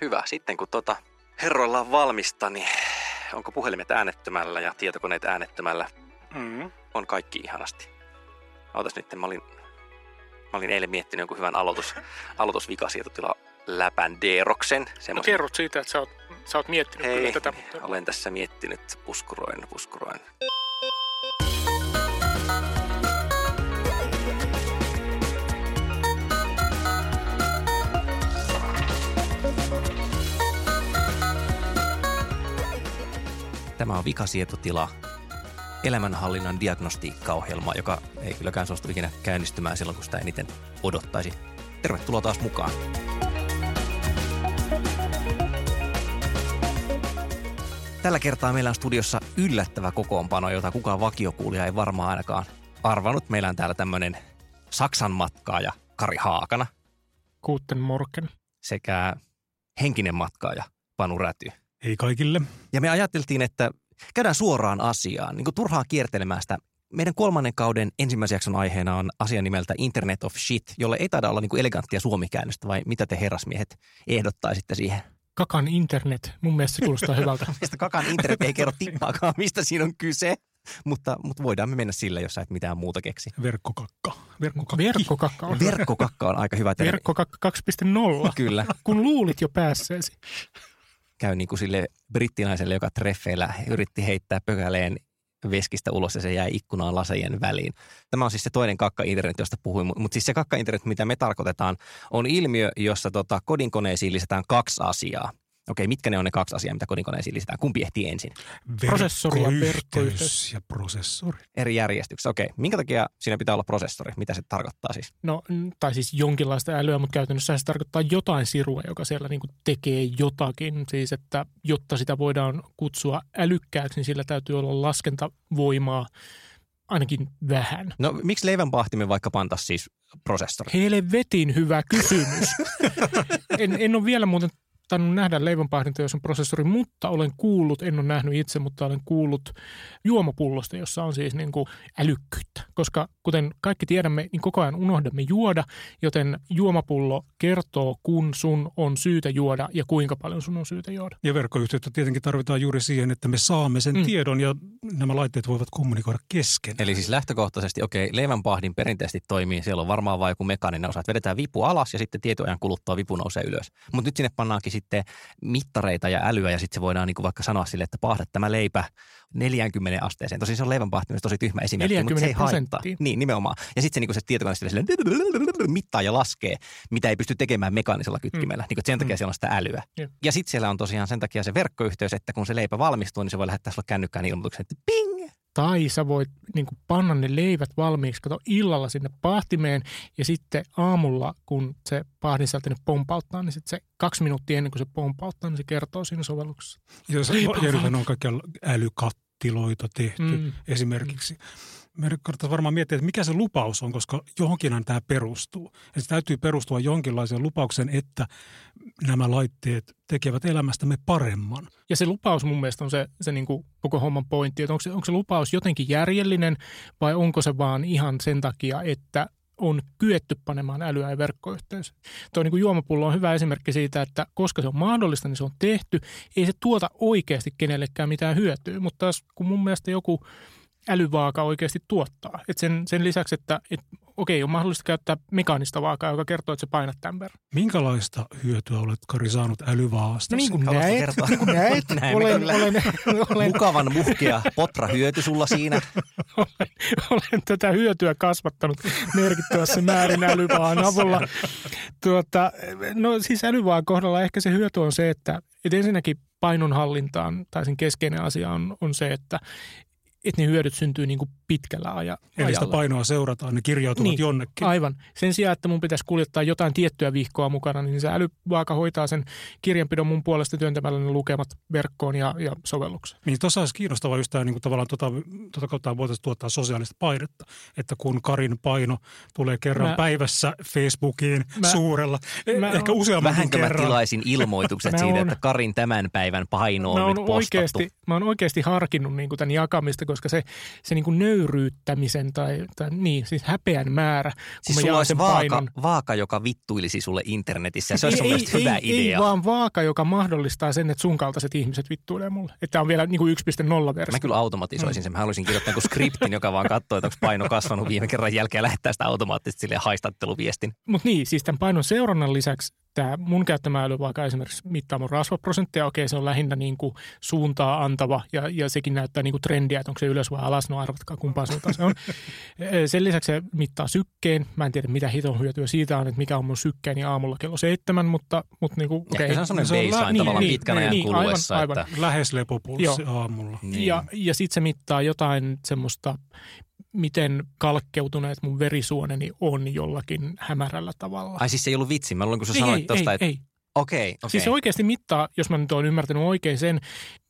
Hyvä. Sitten kun tota herroilla on valmista, niin onko puhelimet äänettömällä ja tietokoneet äänettömällä? Mm. On kaikki ihanasti. Ootas nyt, mä olin, mä olin eilen miettinyt jonkun hyvän aloitus, aloitusvikasietotila läpän Deeroksen. No Semmoisen- kerrot siitä, että sä oot, sä oot miettinyt Hei, kyllä tätä. Mutta... olen tässä miettinyt, puskuroin, puskuroin. Tämä on vikasietotila, elämänhallinnan diagnostiikkaohjelma, joka ei kylläkään suostu ikinä käynnistymään silloin, kun sitä eniten odottaisi. Tervetuloa taas mukaan. Tällä kertaa meillä on studiossa yllättävä kokoonpano, jota kukaan vakiokuulija ei varmaan ainakaan arvannut. Meillä on täällä tämmöinen Saksan matkaaja Kari Haakana Guten Morgen. sekä henkinen matkaaja Panu Räty. Ei kaikille. Ja me ajateltiin, että käydään suoraan asiaan, niin kuin turhaa kiertelemään sitä. Meidän kolmannen kauden ensimmäisen jakson aiheena on asia nimeltä Internet of Shit, jolle ei taida olla niin kuin eleganttia suomikäännöstä, vai mitä te herrasmiehet ehdottaisitte siihen? Kakan internet. Mun mielestä se kuulostaa hyvältä. Mistä kakan internet ei kerro tippaakaan, mistä siinä on kyse. Mutta, mutta voidaan me mennä sillä, jos sä et mitään muuta keksi. Verkkokakka. Verkkokakki. Verkkokakka on Verkkokakka on aika hyvä termi. Verkkokakka 2.0. Kyllä. Kun luulit jo päässeesi. Käy niin kuin sille brittinaiselle, joka treffeillä yritti heittää pökäleen veskistä ulos ja se jäi ikkunaan lasejien väliin. Tämä on siis se toinen kakka-internet, josta puhuin. Mutta siis se kakka-internet, mitä me tarkoitetaan, on ilmiö, jossa tota, kodinkoneisiin lisätään kaksi asiaa. Okei, mitkä ne on ne kaksi asiaa, mitä kodinkoneisiin lisätään? Kumpi ehtii ensin? Prosessori ja Verkkoyhteys ja prosessori. Eri järjestyksessä. Okei, minkä takia siinä pitää olla prosessori? Mitä se tarkoittaa siis? No, tai siis jonkinlaista älyä, mutta käytännössä se tarkoittaa jotain sirua, joka siellä niin tekee jotakin. Siis, että jotta sitä voidaan kutsua älykkääksi, niin sillä täytyy olla laskentavoimaa ainakin vähän. No miksi leivänpahtimen vaikka pantas siis prosessori? Helvetin hyvä kysymys. en, en ole vielä muuten tainnut nähdä leivänpahdinta, jos on prosessori, mutta olen kuullut, en ole nähnyt itse, mutta olen kuullut juomapullosta, jossa on siis niin kuin älykkyyttä. Koska kuten kaikki tiedämme, niin koko ajan unohdamme juoda, joten juomapullo kertoo, kun sun on syytä juoda ja kuinka paljon sun on syytä juoda. Ja verkkoyhteyttä tietenkin tarvitaan juuri siihen, että me saamme sen Mm. tiedon ja nämä laitteet voivat kommunikoida kesken. Eli siis lähtökohtaisesti, okei, leivänpahdin perinteisesti toimii, siellä on varmaan vain joku mekaaninen osa, että vedetään vipu alas ja sitten tietoajan kuluttua vipu nousee ylös. Mutta nyt sinne pannaankin sitten mittareita ja älyä ja sitten se voidaan niin vaikka sanoa sille, että pahda tämä leipä 40 asteeseen. Tosin se on leivänpahtimessa tosi tyhmä esimerkki, mutta se ei 40 haittaa. Niin, nimenomaan. Ja sitten se, niin se tietokone sille mittaa ja laskee, mitä ei pysty tekemään mekaanisella kytkimellä. Mm. Niin sen takia Mm. siellä on sitä älyä. Jep. Ja sitten siellä on tosiaan sen takia se verkkoyhteys, että kun se leipä valmistuu, niin se voi lähettää sulle kännykkään ilmoituksen, että ping! Tai sä voit niin kuin panna ne leivät valmiiksi, kato illalla sinne pahtimeen ja sitten aamulla, kun se pahdin sieltä ne pompauttaa, niin sitten se kaksi minuuttia ennen kuin se pompauttaa, niin se kertoo siinä sovelluksessa. Ja, se, ja on kaikkia älykattiloita tehty Mm. esimerkiksi. Meidän kannattaa varmaan miettiä, että mikä se lupaus on, koska johonkinhan tämä perustuu. Ja se täytyy perustua jonkinlaiseen lupaukseen, että nämä laitteet tekevät elämästämme paremman. Ja se lupaus mun mielestä on se, se niin kuin koko homman pointti, että onko se, onko se lupaus jotenkin järjellinen vai onko se vaan ihan sen takia, että on kyetty panemaan älyä ja verkkoyhteys. Tuo niin juomapullo on hyvä esimerkki siitä, että koska se on mahdollista, niin se on tehty. Ei se tuota oikeasti kenellekään mitään hyötyä, mutta taas kun mun mielestä joku älyvaaka oikeasti tuottaa. Et sen, sen lisäksi, että et, okei, on mahdollista käyttää mekaanista vaakaa, joka kertoo, että se painat tämän verran. Minkälaista hyötyä olet, Kari, saanut älyvaasta? No niin kuin näet, kertoa? niin kuin näet Näemme olen, olen, olen, Mukavan muhkea potra hyöty sulla siinä. olen, olen tätä hyötyä kasvattanut merkittävässä määrin älyvaan avulla. Tuota, no siis älyvaan kohdalla ehkä se hyöty on se, että, että ensinnäkin painonhallintaan tai sen keskeinen asia on, on se, että että ne hyödyt syntyy niin kuin pitkällä aja, Eli sitä painoa seurataan, ne kirjautuvat Niin, jonnekin. Aivan. Sen sijaan, että mun pitäisi kuljettaa jotain tiettyä vihkoa mukana, niin se älyvaaka hoitaa sen kirjanpidon mun puolesta työntämällä ne lukemat verkkoon ja, ja sovellukseen. Niin tuossa olisi kiinnostavaa just tämä, niin kuin tavallaan tota, tota kautta voitaisiin tuottaa sosiaalista painetta, että kun Karin paino tulee kerran Mä- päivässä Facebookiin Mä- suurella, mä, mä ehkä useamman Vähänkö mä kerran. tilaisin ilmoitukset Mä siitä, oon- että Karin tämän päivän paino mä on nyt postattu? oikeasti, mä oon oikeasti harkinnut niin kuin tämän jakamista, koska se, se niin kuin nöyryyttämisen tai, tai niin, siis häpeän määrä, kun Siis mä sulla jaan sen vaaka, painon. vaaka, joka vittuilisi sulle internetissä. Se olisi ei, ei, hyvä ei, idea. Ei vaan vaaka, joka mahdollistaa sen, että sun kaltaiset ihmiset vittuilee mulle. Että on vielä niin kuin 1.0-versio. Mä kyllä automatisoisin sen. Mä haluaisin kirjoittaa jonkun skriptin, joka vaan katsoo, että onko paino kasvanut viime kerran jälkeen ja lähettää sitä automaattisesti sille haistatteluviestin. Mutta niin, siis tämän painon seurannan lisäksi tämä mun käyttämä äly vaikka esimerkiksi mittaa mun rasvaprosenttia, okei se on lähinnä niin kuin suuntaa antava ja, ja sekin näyttää niin kuin trendiä, että onko se ylös vai alas, no arvatkaa kumpaan suuntaan se on. Sen lisäksi se mittaa sykkeen, mä en tiedä mitä hiton hyötyä siitä on, että mikä on mun sykkeeni aamulla kello seitsemän, mutta, mutta niin kuin, Okay. okei. Ehkä se on semmoinen Se on baseline niin, tavallaan niin, pitkän niin, ajan niin, kuluessa. aivan, että, Lähes lepopulssi aamulla. niin. Ja, ja sitten se mittaa jotain semmoista, miten kalkkeutuneet mun verisuoneni on jollakin hämärällä tavalla. Ai siis se ei ollut vitsi. Mä luulen, kun sä ei, sanoit ei, tuosta, ei, että ei. okei, okei. Siis se oikeasti mittaa, jos mä nyt oon ymmärtänyt oikein sen,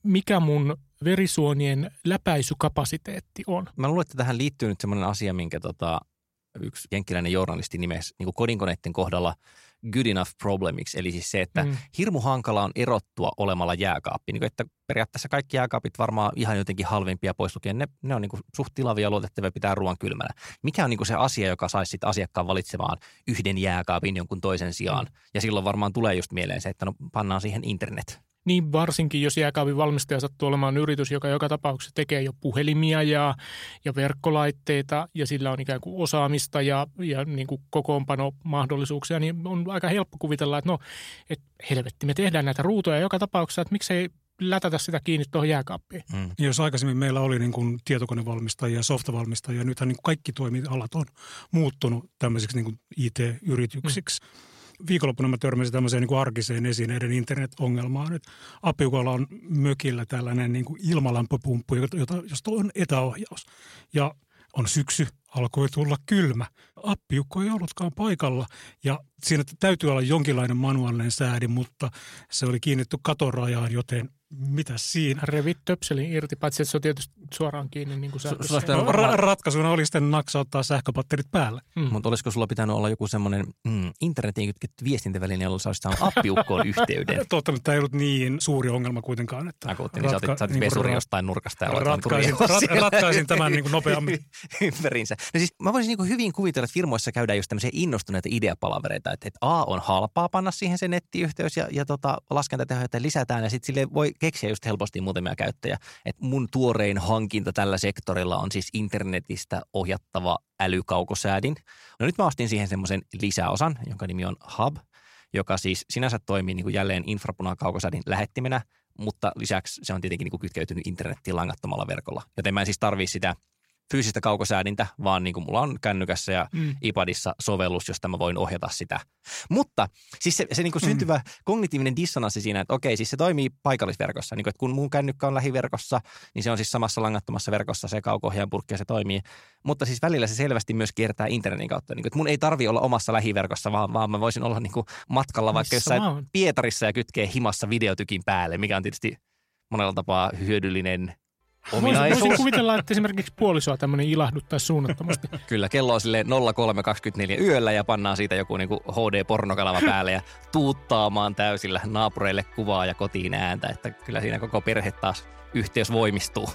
mikä mun verisuonien läpäisykapasiteetti on. Mä luulen, että tähän liittyy nyt semmoinen asia, minkä tota, yksi jenkkiläinen journalisti nimesi niin kuin kodinkoneiden kohdalla good enough problemiksi. Eli siis se, että Mm. hirmu hankala on erottua olemalla jääkaappi. Niin kuin, että periaatteessa kaikki jääkaapit varmaan ihan jotenkin halvimpia pois lukien. Ne, ne on niin kuin suht tilavia luotettavia pitää ruoan kylmänä. Mikä on niin kuin se asia, joka saisi sit asiakkaan valitsemaan yhden jääkaapin jonkun toisen sijaan? Mm. Ja silloin varmaan tulee just mieleen se, että no pannaan siihen internet. Niin varsinkin, jos jääkaapin valmistaja sattuu olemaan yritys, joka joka tapauksessa tekee jo puhelimia ja, ja verkkolaitteita ja sillä on ikään kuin osaamista ja, ja niin kuin kokoonpanomahdollisuuksia, niin on aika helppo kuvitella, että no, et helvetti, me tehdään näitä ruutuja joka tapauksessa, että miksei lätätä sitä kiinni tuohon jääkaappiin. Mm. Jos aikaisemmin meillä oli niin kuin tietokonevalmistajia ja softavalmistajia, nythän niin kuin kaikki toimialat on muuttunut tämmöisiksi niin kuin IT-yrityksiksi. Viikonloppuna mä törmäsin tämmöiseen niin kuin arkiseen esineiden internet-ongelmaan, että Apiukolla on mökillä tällainen niin kuin ilmalämpöpumppu, jota, josta on etäohjaus. Ja on syksy, alkoi tulla kylmä. Appiukko ei ollutkaan paikalla ja siinä täytyy olla jonkinlainen manuaalinen säädin, mutta se oli kiinnitty katorajaan, joten mitä siinä? Revit töpselin irti, paitsi että se on tietysti suoraan kiinni niin kuin sähkössä. No, ra- ratkaisuna oli sitten naksauttaa sähköpatterit päälle. Mm. Mutta olisiko sulla pitänyt olla joku semmoinen mm, internetiin kytketty viestintäväline, jolla sä olisit saanut appiukkoon yhteyden? Totta, mutta tämä ei ollut niin suuri ongelma kuitenkaan. Että Akuutti, niin sä otit, sä otit niin kuin vesuri ra- jostain nurkasta ja vaan ratkaisin, rat, ratkaisin tämän niin kuin nopeammin. ympärinsä. No siis mä voisin niin hyvin kuvitella, että firmoissa käydään just tämmöisiä innostuneita ideapalavereita, että, että A on halpaa panna siihen se nettiyhteys ja, ja tota, laskentatehoja lisätään ja sitten sille voi keksiä just helposti muutamia käyttäjiä. Että mun tuorein hankinta tällä sektorilla on siis internetistä ohjattava älykaukosäädin. No nyt mä ostin siihen semmoisen lisäosan, jonka nimi on Hub, joka siis sinänsä toimii niin kuin jälleen infrapunakaukosäädin lähettimenä, mutta lisäksi se on tietenkin niin kuin kytkeytynyt internettiin langattomalla verkolla. Joten mä en siis tarvii sitä fyysistä kaukosäädintä, vaan niin kuin mulla on kännykässä ja Mm. iPadissa sovellus, josta mä voin ohjata sitä. Mutta siis se, se niin kuin syntyvä kognitiivinen dissonanssi siinä, että okei, siis se toimii paikallisverkossa. Niin kuin, että kun mun kännykkä on lähiverkossa, niin se on siis samassa langattomassa verkossa se kauko purkki ja se toimii. Mutta siis välillä se selvästi myös kiertää internetin kautta. Niin kuin, että mun ei tarvi olla omassa lähiverkossa, vaan, vaan mä voisin olla niin kuin matkalla vaikka Missä jossain. Pietarissa ja kytkee himassa videotykin päälle, mikä on tietysti monella tapaa hyödyllinen ominaisuus. voisin kuvitella, että esimerkiksi puolisoa tämmöinen ilahduttaisi suunnattomasti. Kyllä, kello on silleen 03.24 yöllä ja pannaan siitä joku niinku HD-pornokanava päälle ja tuuttaamaan täysillä naapureille kuvaa ja kotiin ääntä, että kyllä siinä koko perhe taas yhteys voimistuu.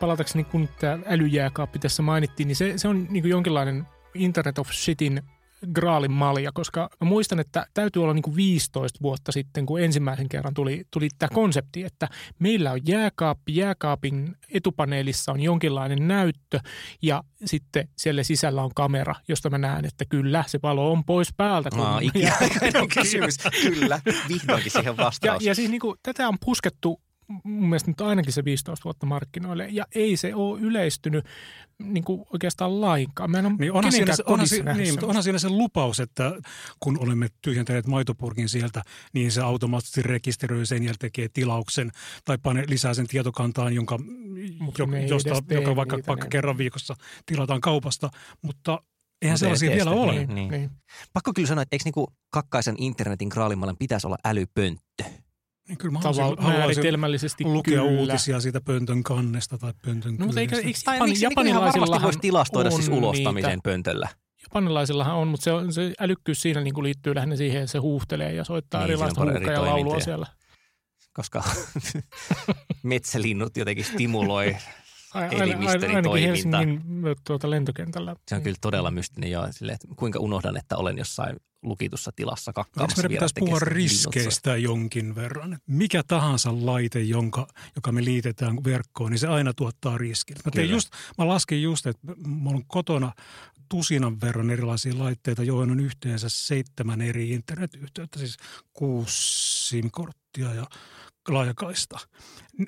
palatakseni kun tämä älyjääkaappi tässä mainittiin, niin se, se on niin kuin jonkinlainen Internet of Shitin graalin malja, koska mä muistan, että täytyy olla niin kuin 15 vuotta sitten, kun ensimmäisen kerran tuli, tuli tämä konsepti, että meillä on jääkaappi, jääkaapin etupaneelissa on jonkinlainen näyttö ja sitten siellä sisällä on kamera, josta mä näen, että kyllä, se valo on pois päältä. kun Aa, ikiaikainen kysymys. Kyllä, vihdoinkin siihen Ja, vastaus. ja siis niin kuin, tätä on puskettu mun mielestä nyt ainakin se 15 vuotta markkinoille, ja ei se ole yleistynyt niin kuin oikeastaan lainkaan. Mä en ole Niin onhan, siinä, se, onhan, si- niin, mutta onhan siinä se lupaus, että kun olemme tyhjentäneet maitopurkin sieltä, niin se automaattisesti rekisteröi sen ja tekee tilauksen tai pane lisää sen tietokantaan, jonka, jo, josta, joka vaikka, niitä, vaikka ne- kerran viikossa tilataan kaupasta, mutta eihän Mut sellaisia vielä ole. niin. Niin, niin. Pakko kyllä sanoa, että eikö niinku kakkaisen internetin kraalimallan pitäisi olla älypönttö? Niin kyllä mä Tavalla haluaisin, haluaisin määritelmällisesti lukea kyllä. uutisia siitä pöntön kannesta tai pöntön No, mutta eikö, eikö Tai Japani, miksi japanilaisillahan voisi tilastoida siis ulostamisen niitä. pöntöllä? Japanilaisillahan on, mutta se, on, se älykkyys siinä niin kuin liittyy lähinnä siihen, että se huuhtelee ja soittaa Niin, erilaista siinä on eri huuhkaa ja laulua siellä. Koska metsälinnut jotenkin stimuloi. Ai- aina- Elimistön ainakin toiminta. Helsingin tuota, lentokentällä. Se on kyllä todella mystinen jo, silleen, että kuinka unohdan, että olen jossain lukitussa tilassa Eikö kakkaamassa meidän pitäisi puhua riskeistä jonkin verran? Mikä tahansa laite, jonka, joka me liitetään verkkoon, niin se aina tuottaa riskin. Mä, tein Kyllä. just, mä laskin just, että mulla on kotona tusinan verran erilaisia laitteita, joihin on yhteensä seitsemän eri internetyhteyttä, siis kuusi SIM-korttia ja laajakaista.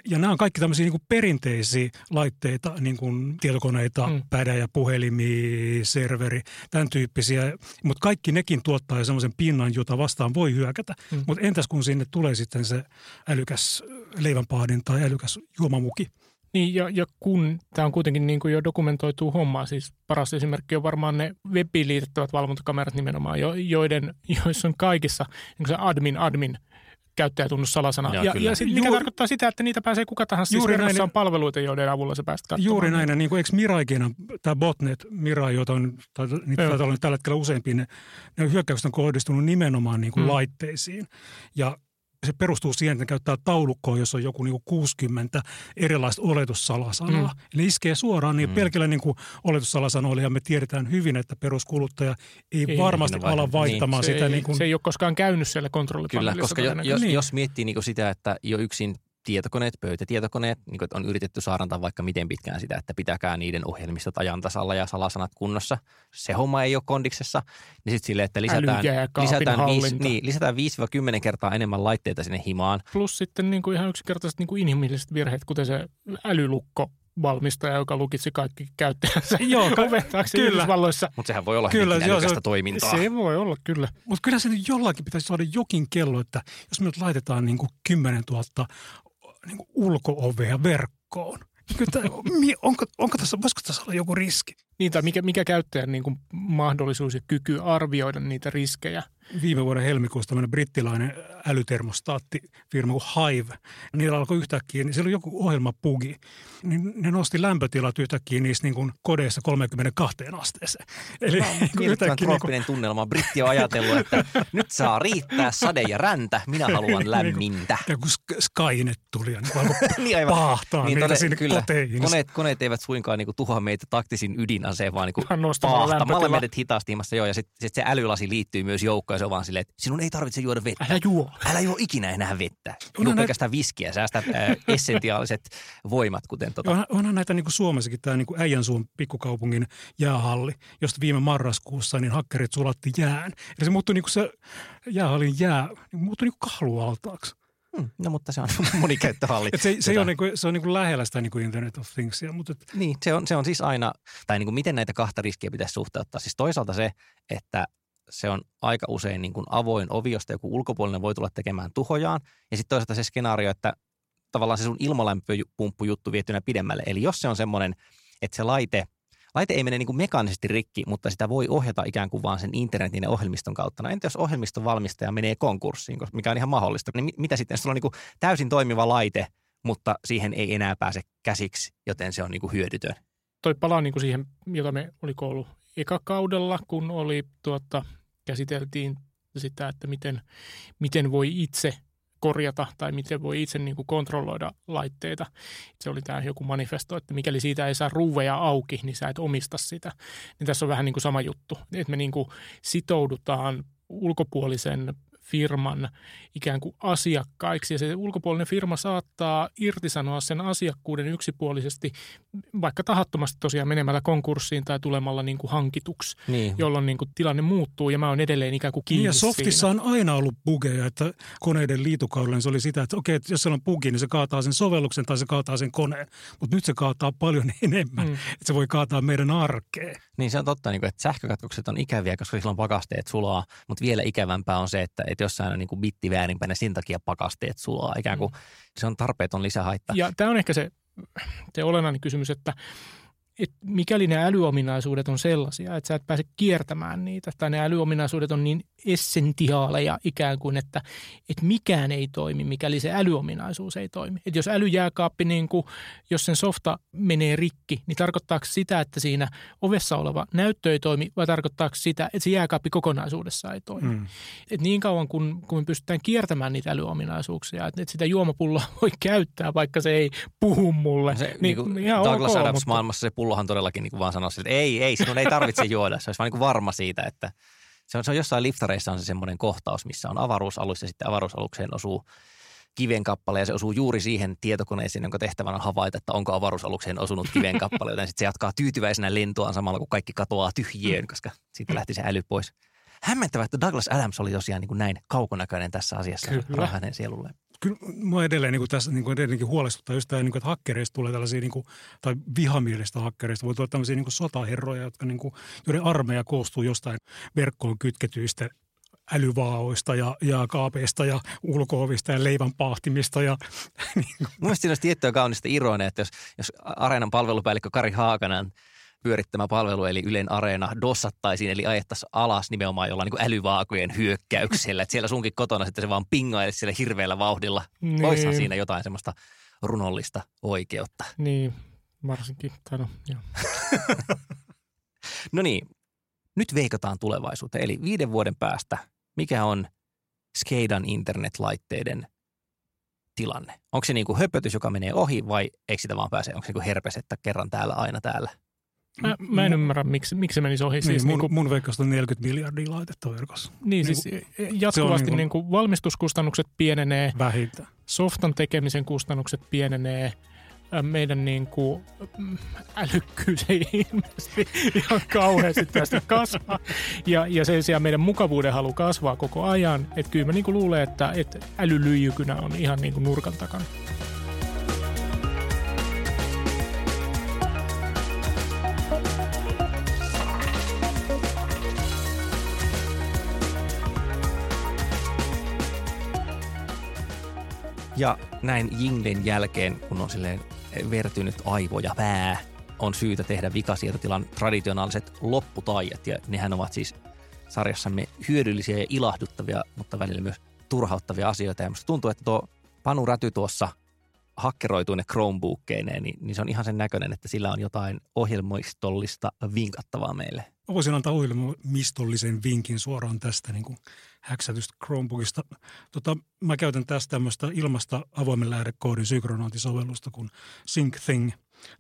Ja nämä on kaikki tämmöisiä niin kuin perinteisiä laitteita, niin kuin tietokoneita, Mm. pädejä, puhelimia, serveri, tämän tyyppisiä. Mutta kaikki nekin tuottaa semmoisen pinnan, jota vastaan voi hyökätä. Mm. Mutta entäs kun sinne tulee sitten se älykäs leivänpahdin tai älykäs juomamuki? Niin, ja, ja kun tämä on kuitenkin niin kuin jo dokumentoitu homma, siis paras esimerkki on varmaan ne webiin liitettävät valvontakamerat nimenomaan, jo, joiden, joissa on kaikissa niin se admin, admin käyttäjätunnussalasana. Ja, kyllä. ja sit, mikä Juuri- tarkoittaa sitä, että niitä pääsee kuka tahansa. Juuri siis näin. on palveluita, joiden avulla se päästä katsomaan. Juuri näin, ja niin kuin eikö Miraikin, tämä botnet, Mirai, jota on, tai, niitä taitaa olla tällä hetkellä useampia, ne, ne hyökkäykset on kohdistunut nimenomaan niin kuin Mm. mm. laitteisiin. Ja se perustuu siihen, että ne käyttää taulukkoa, jossa on joku niin kuin 60 erilaista oletussalasanaa. Mm. Eli iskee suoraan niin Mm. pelkillä niin kuin oletussalasanoilla, ja me tiedetään hyvin, että peruskuluttaja ei, Ei ei varmasti ala vaihtamaan se, sitä. ei, niin kuin, se ei ole koskaan käynyt siellä Kyllä, kontrollipaneelissa. koska jo, jos, Niin. jos miettii niin sitä, että jo yksin tietokoneet, pöytätietokoneet, niin kuin, on yritetty saaranta vaikka miten pitkään sitä, että pitäkää niiden ohjelmistot ajan tasalla ja salasanat kunnossa. Se homma ei ole kondiksessa. Niin sitten silleen, että lisätään, lisätään, viisi, niin, lisätään 5-10 kertaa enemmän laitteita sinne himaan. Plus sitten niin kuin ihan yksinkertaiset niin kuin inhimilliset virheet, kuten se älylukko valmistaja, joka lukitsi kaikki käyttäjänsä Joo, oventaaksi kyllä. Yhdysvalloissa. Mutta sehän voi olla Kyllä, hyvinkin joo, se toimintaa. Se voi olla kyllä. Mutta kyllä se nyt jollakin pitäisi saada jokin kello, että jos me nyt laitetaan niin kuin 10 000 niin kuin ulko-ovea verkkoon, niin kyllä tämä- onko, onko tässä, voisiko tässä olla joku riski? Niin, tai mikä, mikä käyttäjän niin kuin mahdollisuus ja kyky arvioida niitä riskejä. Viime vuoden helmikuussa tämmöinen brittiläinen älytermostaattifirma kuin Hive, niillä alkoi yhtäkkiä, niin siellä oli joku ohjelmapugi, niin ne nosti lämpötilat yhtäkkiä niissä niin kuin kodeissa 32 asteeseen. Eli niin kuin Miellyttävän yhtäkkiä niin kuin, trooppinen tunnelma. Britti on ajatellut, että nyt saa riittää sade ja räntä, minä haluan lämmintä. kuin Sk- Skynet tuli ja niin kuin alkoi Niin aivan. paahtaa Niin niitä tode- sinne kyllä. koteihin. Koneet, koneet eivät suinkaan niinku tuhoa meitä taktisin ydinaseen, vaan Vaan nostamalla paahtamalla meidät hitaasti. Joo, ja sitten sit se älylasi liittyy myös joukkoon ja se on vaan silleen, että sinun ei tarvitse juoda vettä. Älä juo. Älä juo ikinä enää vettä. Juo pelkästään viskiä, säästä äh, essentiaaliset voimat, kuten tota. Onhan, onhan näitä niin kuin Suomessakin tämä niin kuin Äijänsuun pikkukaupungin jäähalli, josta viime marraskuussa niin hakkerit sulatti jään. Eli se muuttui niin kuin se jäähallin jää, niin muuttui niin kuin kahlualtaaksi. Hmm, no mutta se on monikäyttöhalli. Se, se, ei Tota, ole niin kuin, se on niin kuin lähellä sitä niin kuin Internet of Thingsia, mutta et, Niin, se on, se on siis aina, tai niin kuin miten näitä kahta riskiä pitäisi suhteuttaa. Siis toisaalta se, että se on aika usein niin kuin avoin ovi, josta joku ulkopuolinen voi tulla tekemään tuhojaan. Ja sitten toisaalta se skenaario, että tavallaan se sun ilmalämpöpumppujuttu viettynä pidemmälle. Eli jos se on semmoinen, että se laite, laite ei mene niin kuin mekaanisesti rikki, mutta sitä voi ohjata ikään kuin vaan sen internetin ja ohjelmiston kautta. No entä jos ohjelmiston valmistaja menee konkurssiin, mikä on ihan mahdollista, niin mi- mitä sitten, jos sulla on niin kuin täysin toimiva laite, mutta siihen ei enää pääse käsiksi, joten se on niin kuin hyödytön. Toi palaa niin kuin siihen, jota me oli ollut ekakaudella, kun oli tuota, käsiteltiin sitä, että miten, miten voi itse korjata tai miten voi itse niin kuin kontrolloida laitteita. Se oli tämä joku manifesto, että mikäli siitä ei saa ruuveja auki, niin sä et omista sitä. Niin tässä on vähän niin kuin sama juttu, että me niin kuin sitoudutaan ulkopuolisen firman ikään kuin asiakkaiksi ja se ulkopuolinen firma saattaa irtisanoa sen asiakkuuden yksipuolisesti vaikka tahattomasti tosiaan menemällä konkurssiin tai tulemalla niin kuin hankituksi, niin. jolloin niin kuin tilanne muuttuu ja mä oon edelleen ikään kuin kiinni niin ja softissa siinä. on aina ollut bugeja, että koneiden liitukaudella niin se oli sitä, että okei, että jos se on bugi, niin se kaataa sen sovelluksen tai se kaataa sen koneen, mutta nyt se kaataa paljon enemmän, mm. että se voi kaataa meidän arkeen. Niin se on totta, niin kuin, että sähkökatkokset on ikäviä, koska silloin pakasteet sulaa, mutta vielä ikävämpää on se, että, että jossain on niin kuin bitti väärinpäin ja sen takia pakasteet sulaa. Ikään kuin mm. se on tarpeeton lisähaitta. Ja tämä on ehkä se, se olennainen kysymys, että – että mikäli ne älyominaisuudet on sellaisia, että sä et pääse kiertämään niitä, tai ne älyominaisuudet on niin essentiaaleja ikään kuin, että, että mikään ei toimi, mikäli se älyominaisuus ei toimi. Että jos älyjääkaappi, niin kuin, jos sen softa menee rikki, niin tarkoittaako sitä, että siinä ovessa oleva näyttö ei toimi, vai tarkoittaako sitä, että se jääkaappi kokonaisuudessaan ei toimi. Mm. Et niin kauan, kun, kun me pystytään kiertämään niitä älyominaisuuksia, että, että sitä juomapulloa voi käyttää, vaikka se ei puhu mulle. Se, niin, niin kuin Douglas okay, Adams mutta... maailmassa se pullohan todellakin niin kuin vaan sanoo, että ei, ei, sinun ei tarvitse juoda. Se olisi vaan niin kuin varma siitä, että se on, se on jossain liftareissa on se semmoinen kohtaus, missä on avaruusalus ja sitten avaruusalukseen osuu kiven kappale ja se osuu juuri siihen tietokoneeseen, jonka tehtävänä on havaita, että onko avaruusalukseen osunut kiven kappale, joten sitten se jatkaa tyytyväisenä lentoaan samalla, kun kaikki katoaa tyhjiöön, koska siitä lähti se äly pois. Hämmentävää, että Douglas Adams oli tosiaan niin kuin näin kaukonäköinen tässä asiassa Kyllä. hänen sielulleen kyllä mua edelleen niin kuin tässä niin kuin edelleenkin huolestuttaa just tämä, niin kuin, että hakkereista tulee tällaisia, niin kuin, tai vihamielistä hakkereista voi tulla tämmöisiä niin kuin sotaherroja, jotka, niin kuin, joiden armeija koostuu jostain verkkoon kytketyistä älyvaaoista ja, ja kaapeista ja ulkoovista ja leivän pahtimista. Ja, niin kuin. Mielestäni siinä olisi tiettyä kaunista ironia, että jos, jos Areenan palvelupäällikkö Kari Haakanen pyörittämä palvelu, eli Ylen Areena, dossattaisiin, eli ajettaisiin alas nimenomaan jollain niin älyvaakojen hyökkäyksellä. Että siellä sunkin kotona sitten se vaan pingailisi siellä hirveällä vauhdilla. Niin. Oishan siinä jotain semmoista runollista oikeutta. Niin, varsinkin. no, no niin, nyt veikataan tulevaisuuteen. Eli viiden vuoden päästä, mikä on Skeidan internetlaitteiden tilanne? Onko se niin kuin höpötys, joka menee ohi vai eikö sitä vaan pääse? Onko se niin kuin herpes, että kerran täällä, aina täällä? Mä, mä en ymmärrä, miksi, miksi se menisi ohi. Niin, siis mun, niin kuin, mun veikkaus on 40 miljardia laitetta verkossa. Niin, niin siis kuin, jatkuvasti niin kuin, niin kuin valmistuskustannukset pienenee. Vähintään. Softan tekemisen kustannukset pienenee. Meidän niin kuin, mm, älykkyys ei ilmeisesti ihan kauheasti tästä kasvaa. Ja, ja sen sijaan meidän mukavuuden halu kasvaa koko ajan. Että kyllä mä niin kuin luulen, että, että älylyijykynä on ihan niin kuin nurkan takana. Ja näin Jinglen jälkeen, kun on silleen vertynyt aivo ja pää, on syytä tehdä vikasiirtotilan traditionaaliset lopputaijat. Ja nehän ovat siis sarjassamme hyödyllisiä ja ilahduttavia, mutta välillä myös turhauttavia asioita. Ja musta tuntuu, että tuo Panu Räty tuossa hakkeroituine Chromebookkeineen, niin, niin se on ihan sen näköinen, että sillä on jotain ohjelmistollista vinkattavaa meille. Mä voisin antaa ohjelmistollisen vinkin suoraan tästä niin kuin häksätystä Chromebookista. Tota, mä käytän tästä tämmöistä ilmasta avoimen lähdekoodin synkronointisovellusta kuin SyncThing.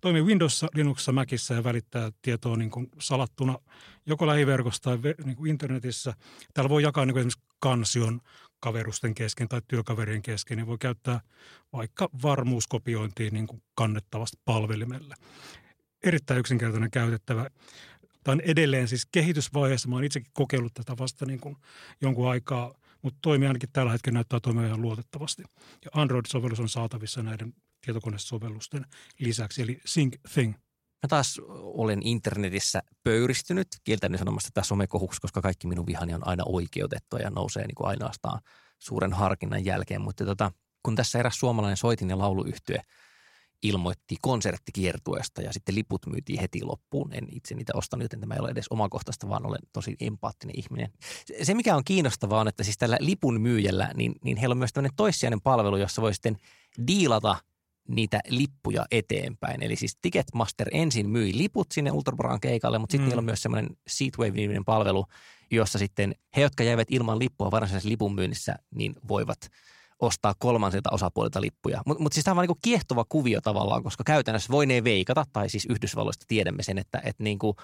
Toimii Windowsissa, Linuxissa, Macissa ja välittää tietoa niin kuin salattuna joko lähiverkossa tai niin kuin internetissä. Täällä voi jakaa niin kuin esimerkiksi kansion kaverusten kesken tai työkaverien kesken, niin voi käyttää vaikka varmuuskopiointiin niin kuin kannettavasti palvelimelle. Erittäin yksinkertainen käytettävä. Tämä on edelleen siis kehitysvaiheessa. Mä oon itsekin kokeillut tätä vasta niin kuin jonkun aikaa, mutta toimii ainakin tällä hetkellä näyttää toimia ihan luotettavasti. Ja Android-sovellus on saatavissa näiden tietokonesovellusten lisäksi, eli Thing. Mä taas olen internetissä pöyristynyt, kieltäni sanomasta tässä somekohuksi, koska kaikki minun vihani on aina oikeutettua ja nousee niin kuin ainoastaan suuren harkinnan jälkeen. Mutta tota, kun tässä eräs suomalainen soitin ja lauluyhtye ilmoitti konserttikiertueesta ja sitten liput myytiin heti loppuun. En itse niitä ostanut, joten tämä ei ole edes omakohtaista, vaan olen tosi empaattinen ihminen. Se, mikä on kiinnostavaa on, että siis tällä lipun myyjällä, niin, niin heillä on myös tämmöinen toissijainen palvelu, jossa voi sitten diilata niitä lippuja eteenpäin. Eli siis Ticketmaster ensin myi liput sinne Ultrabraan keikalle, mutta sitten mm. niillä on myös semmoinen Seatwave-niminen palvelu, jossa sitten he, jotka jäivät ilman lippua varsinaisessa lipun myynnissä, niin voivat – ostaa kolmansilta osapuolilta lippuja. Mutta mut siis tämä on niinku kiehtova kuvio tavallaan, koska käytännössä voi ne veikata, tai siis Yhdysvalloista tiedämme sen, että et niinku,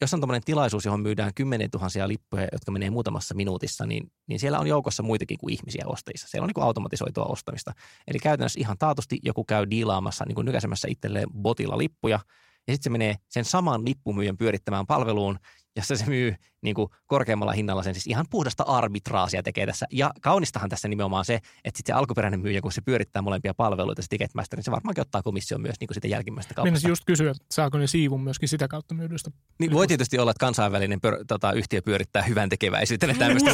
jos on tämmöinen tilaisuus, johon myydään kymmenen tuhansia lippuja, jotka menee muutamassa minuutissa, niin, niin siellä on joukossa muitakin kuin ihmisiä ostajissa. Siellä on niin kuin automatisoitua ostamista. Eli käytännössä ihan taatusti joku käy diilaamassa, niin kuin nykäisemässä itselleen botilla lippuja, ja sitten se menee sen saman lippumyyjän pyörittämään palveluun, jossa se myy niin kuin korkeammalla hinnalla sen siis ihan puhdasta arbitraasia tekee tässä. Ja kaunistahan tässä nimenomaan se, että sitten se alkuperäinen myyjä, kun se pyörittää molempia palveluita, se Ticketmaster, niin se varmaankin ottaa komission myös niin kuin sitä jälkimmäistä kaupasta. Mennäisin just kysyä, saako ne siivun myöskin sitä kautta myydystä. Niin voi tietysti olla, että kansainvälinen pör, tota, yhtiö pyörittää hyvän tekeväisyyttä. Tämmöistä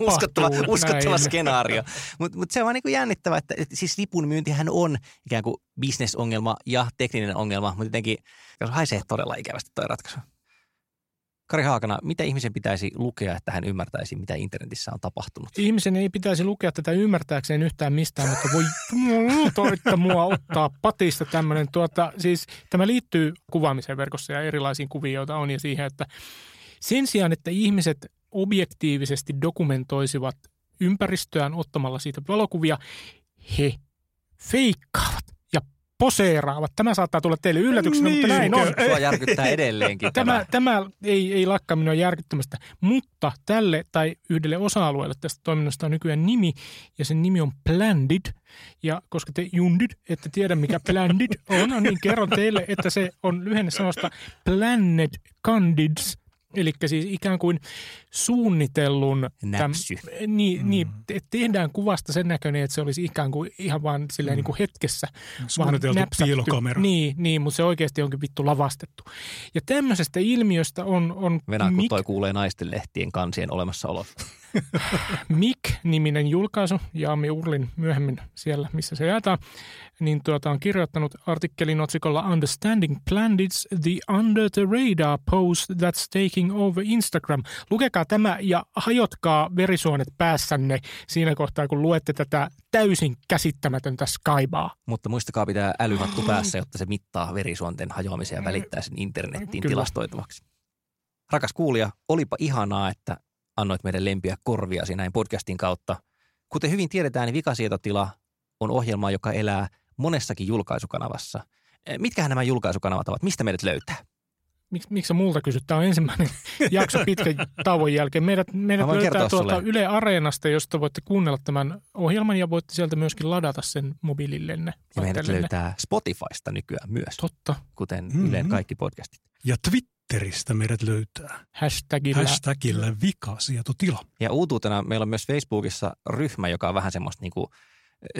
uskottava, uskottava skenaario. Mutta mut se on vaan niin kuin jännittävä, että, että siis lipun myyntihän on ikään kuin bisnesongelma ja tekninen ongelma, mutta jotenkin haisee todella ikävästi tuo ratkaisu. Kari Haakana, mitä ihmisen pitäisi lukea, että hän ymmärtäisi, mitä internetissä on tapahtunut? Ihmisen ei pitäisi lukea tätä ymmärtääkseen yhtään mistään, mutta voi toitta mua ottaa patista tämmöinen. Tuota, siis tämä liittyy kuvaamiseen verkossa ja erilaisiin kuviin, joita on ja siihen, että sen sijaan, että ihmiset objektiivisesti dokumentoisivat ympäristöään ottamalla siitä valokuvia, he feikkaavat poseeraavat. Tämä saattaa tulla teille yllätyksenä, niin, mutta näin on. Sua järkyttää edelleenkin tämä. Tämä, ei, ei lakkaa minua järkyttämästä, mutta tälle tai yhdelle osa-alueelle tästä toiminnasta on nykyään nimi, ja sen nimi on Plandid. Ja koska te jundit ette tiedä, mikä Plandid on, niin kerron teille, että se on lyhenne sanosta Planet Candids – Eli siis ikään kuin suunnitellun... Näpsy. Täm, niin, mm. niin, tehdään kuvasta sen näköinen, että se olisi ikään kuin ihan vaan silleen mm. niin kuin hetkessä. Suunniteltu piilokamera. Niin, niin, mutta se oikeasti onkin vittu lavastettu. Ja tämmöisestä ilmiöstä on... on Venäjä, kun toi kuulee naisten lehtien kansien olemassaolosta. Mik-niminen julkaisu, Jaami Urlin myöhemmin siellä, missä se jaetaan, niin tuota, on kirjoittanut artikkelin otsikolla Understanding Planets, the Under the Radar Post That's Taking Over Instagram. Lukekaa tämä ja hajotkaa verisuonet päässänne siinä kohtaa, kun luette tätä täysin käsittämätöntä Skybaa. Mutta muistakaa pitää älyhattu päässä, jotta se mittaa verisuonten hajoamisen ja välittää sen internettiin Kyllä. tilastoitavaksi. Rakas kuulija, olipa ihanaa, että annoit meidän lempiä korviasi näin podcastin kautta. Kuten hyvin tiedetään, niin Vikasietotila on ohjelma, joka elää monessakin julkaisukanavassa. Eh, mitkähän nämä julkaisukanavat ovat? Mistä meidät löytää? Miksi, miksi multa kysyt? Tämä on ensimmäinen jakso pitkän tauon jälkeen. Meidät, meidät löytää tuolta Yle Areenasta, josta voitte kuunnella tämän ohjelman ja voitte sieltä myöskin ladata sen mobiilillenne. Ja meidät löytää Spotifysta nykyään myös. Totta. Kuten mm-hmm. Ylen kaikki podcastit. Ja Twitter Twitteristä meidät löytää. Hashtagillä. Hashtagillä vikasietotila. Ja uutuutena meillä on myös Facebookissa ryhmä, joka on vähän semmoista niin kuin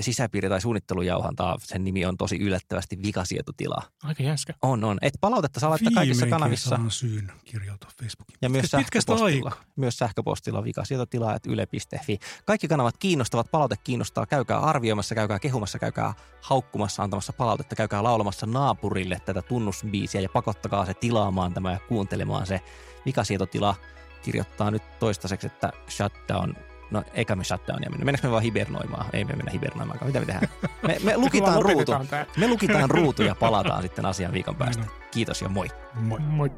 sisäpiiri- tai suunnittelujauhantaa. Sen nimi on tosi yllättävästi vikasietotila. Aika jäskä. On, on. Et palautetta saa laittaa kaikissa kanavissa. Viimein syyn kirjoittaa Facebookiin. Ja myös sähköpostilla, myös sähköpostilla vikasietotila.yle.fi. Kaikki kanavat kiinnostavat, palaute kiinnostaa. Käykää arvioimassa, käykää kehumassa, käykää haukkumassa, antamassa palautetta, käykää laulamassa naapurille tätä tunnusbiisiä ja pakottakaa se tilaamaan tämä ja kuuntelemaan se. Vikasietotila kirjoittaa nyt toistaiseksi, että shutdown No eikä me shutdownia mennä. Mennäänkö me vaan hibernoimaan? Ei me mennä hibernoimaan. Mitä me tehdään? Me, me lukitaan ruutu. Me lukitaan ruutu ja palataan sitten asian viikon päästä. Kiitos ja moi. Moi. moi.